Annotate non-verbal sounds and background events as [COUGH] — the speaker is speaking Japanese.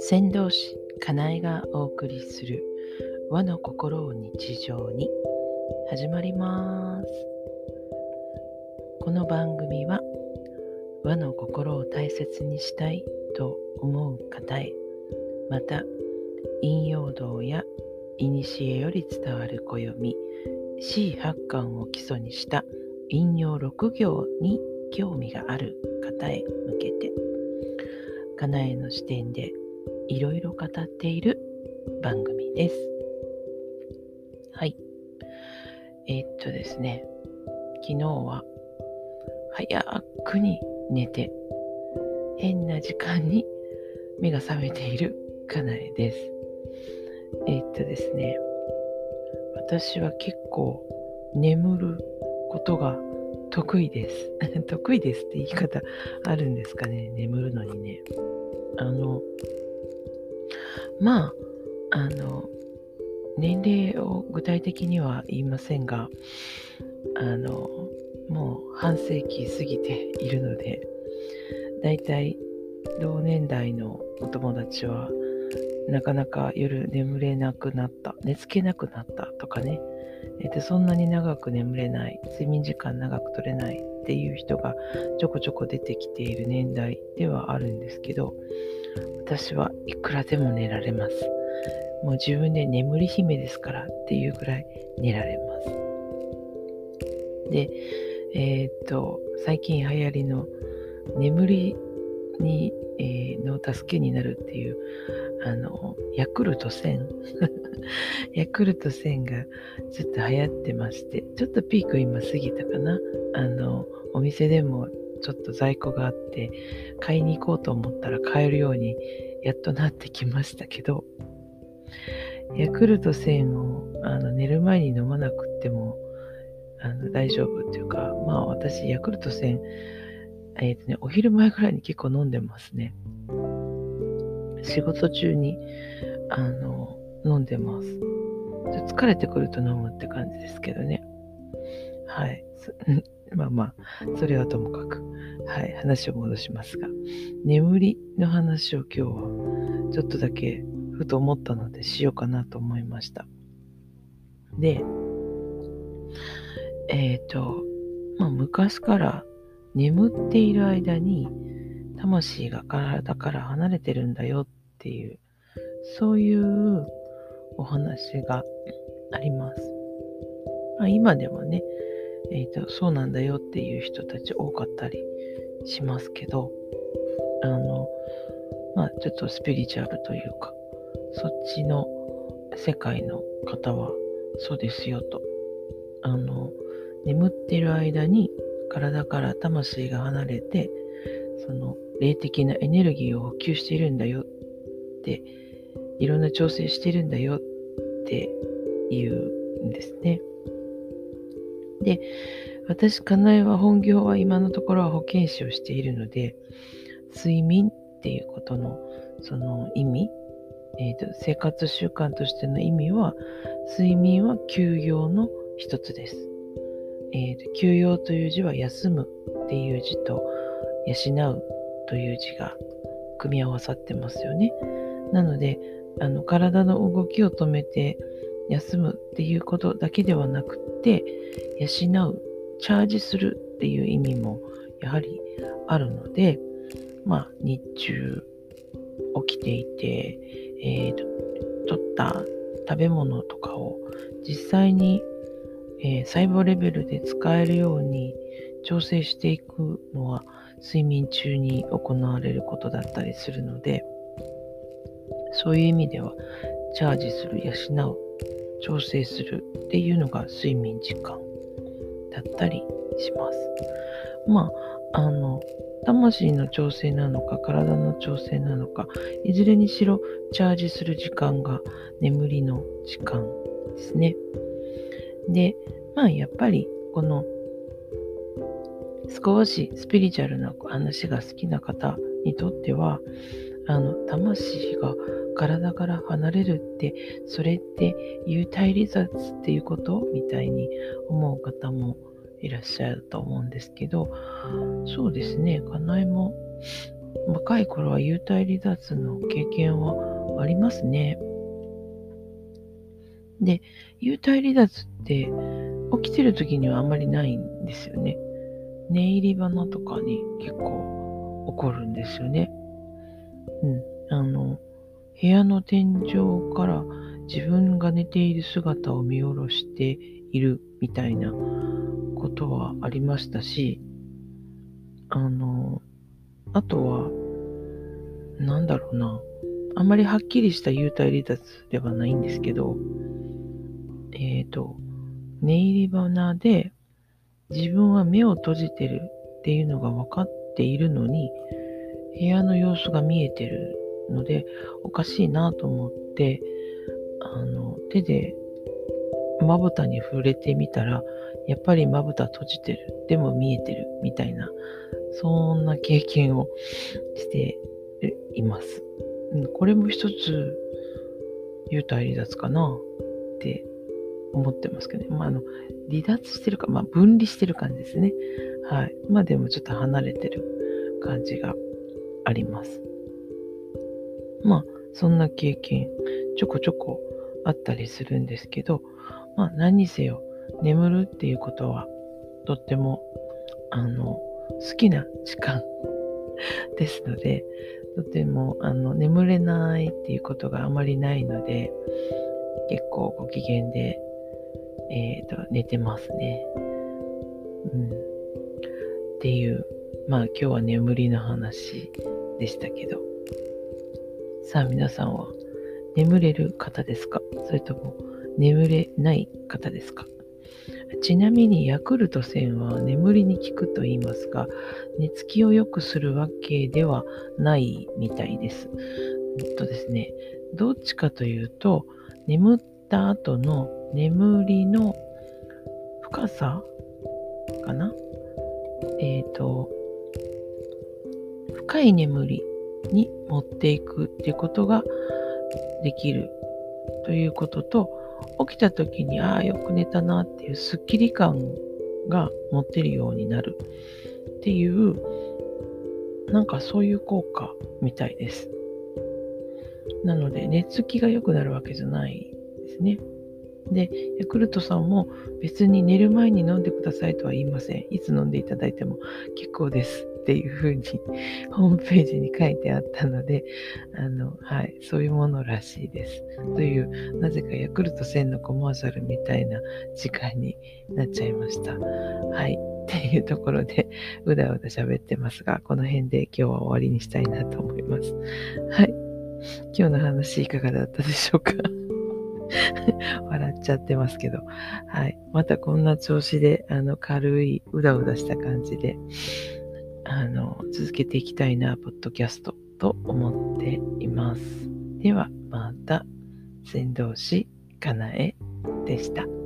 先導師かなえがお送りする和の心を日常に始まります。この番組は和の心を大切にしたいと思う方へまた引用道や古より伝わる暦 C8 巻を基礎にした引用6行に興味がある方へ向けてかなえの視点でいろいろ語っている番組です。はい。えー、っとですね、昨日は早くに寝て、変な時間に目が覚めているかなえです。えー、っとですね、私は結構眠ることが得意です。[LAUGHS] 得意ですって言い方あるんですかね、眠るのにね。あの、まあ、あの、年齢を具体的には言いませんが、あの、もう半世紀過ぎているので、だいたい同年代のお友達は、なかなか夜眠れなくなった、寝つけなくなったとかね、えー、そんなに長く眠れない、睡眠時間長く取れないっていう人がちょこちょこ出てきている年代ではあるんですけど、私はいくらでも寝られます。もう自分で眠り姫ですからっていうぐらい寝られます。で、えー、っと、最近流行りの眠りに、えー、の助けになるっていう、あの、ヤクルト1000 [LAUGHS] ヤクルト1000がちょっと流行ってまして、ちょっとピーク今過ぎたかな。あの、お店でもちょっと在庫があって買いに行こうと思ったら買えるようにやっとなってきましたけどヤクルト1000をあの寝る前に飲まなくてもあの大丈夫っていうかまあ私ヤクルト1000えっ、ー、とねお昼前ぐらいに結構飲んでますね。仕事中にあの飲んでます。疲れてくると飲むって感じですけどね。はい。[LAUGHS] まあまあ、それはともかく、はい、話を戻しますが、眠りの話を今日はちょっとだけふと思ったのでしようかなと思いました。で、えっ、ー、と、まあ昔から眠っている間に魂が体から離れてるんだよっていう、そういうお話があります。まあ、今でもね、えーと、そうなんだよっていう人たち多かったりしますけど、あの、まあちょっとスピリチュアルというか、そっちの世界の方はそうですよと。あの、眠っている間に体から魂が離れて、その霊的なエネルギーを補給しているんだよって、いろんな調整してるんだよって言うんですね。で、私、かなえは本業は今のところは保健師をしているので、睡眠っていうことのその意味、えーと、生活習慣としての意味は、睡眠は休養の一つです。えーと、休養という字は休むっていう字と養うという字が組み合わさってますよね。なので、あの体の動きを止めて休むっていうことだけではなくって、養う、チャージするっていう意味もやはりあるので、まあ、日中起きていて、えー、取った食べ物とかを実際に、えー、細胞レベルで使えるように調整していくのは睡眠中に行われることだったりするので、そういう意味では、チャージする、養う調整するっていうのが睡眠時間だったりします。まあ、あの、魂の調整なのか、体の調整なのか、いずれにしろチャージする時間が眠りの時間ですね。で、まあ、やっぱり、この、少しスピリチュアルな話が好きな方にとっては、あの、魂が体から離れるって、それって幽体離脱っていうことみたいに思う方も、いらっしゃると思うんですけど、そうですね、かなえも若い頃は幽体離脱の経験はありますね。で、幽体離脱って起きてる時にはあんまりないんですよね。寝入り花とかに結構起こるんですよね。うん。あの、部屋の天井から自分が寝ている姿を見下ろしているみたいなことはありましたし、あの、あとは、なんだろうな。あんまりはっきりした幽体離脱ではないんですけど、えっ、ー、と、寝入り花で自分は目を閉じてるっていうのが分かっているのに、部屋の様子が見えてるので、おかしいなと思って、あの、手でまぶたに触れてみたら、やっぱりまぶた閉じてる。でも見えてる。みたいな、そんな経験をしています。これも一つ、幽体離脱かなって思ってますけどね。まあ、あの、離脱してるか、まあ、分離してる感じですね。はい。まあ、でもちょっと離れてる感じがあります。まあ、そんな経験、ちょこちょこあったりするんですけど、まあ、何にせよ、眠るっていうことは、とっても、あの、好きな時間 [LAUGHS] ですので、とても、あの、眠れないっていうことがあまりないので、結構ご機嫌で、えっ、ー、と、寝てますね。うん。っていう、まあ今日は眠りの話でしたけど。さあ皆さんは眠れる方ですか？それとも眠れない方ですか？ちなみにヤクルト1000は眠りに効くと言いますが、寝つきを良くするわけではないみたいです。えっとですね、どっちかというと、眠った後の眠りの深さかな？えっ、ー、と、深い眠りに持っていくっていうことができるということと、起きた時に、ああ、よく寝たなっていうスッキリ感が持てるようになるっていう、なんかそういう効果みたいです。なので、寝つきが良くなるわけじゃないですね。で、ヤクルトさんも別に寝る前に飲んでくださいとは言いません。いつ飲んでいただいても結構ですっていうふうにホームページに書いてあったので、あの、はい、そういうものらしいです。という、なぜかヤクルト1000のコマーシャルみたいな時間になっちゃいました。はい。っていうところで、うだうだ喋ってますが、この辺で今日は終わりにしたいなと思います。はい。今日の話いかがだったでしょうか？[LAUGHS] 笑っちゃってますけど。はい。またこんな調子で、あの、軽いうだうだした感じで、あの、続けていきたいな、ポッドキャストと思っています。では、また、先導師、かなえでした。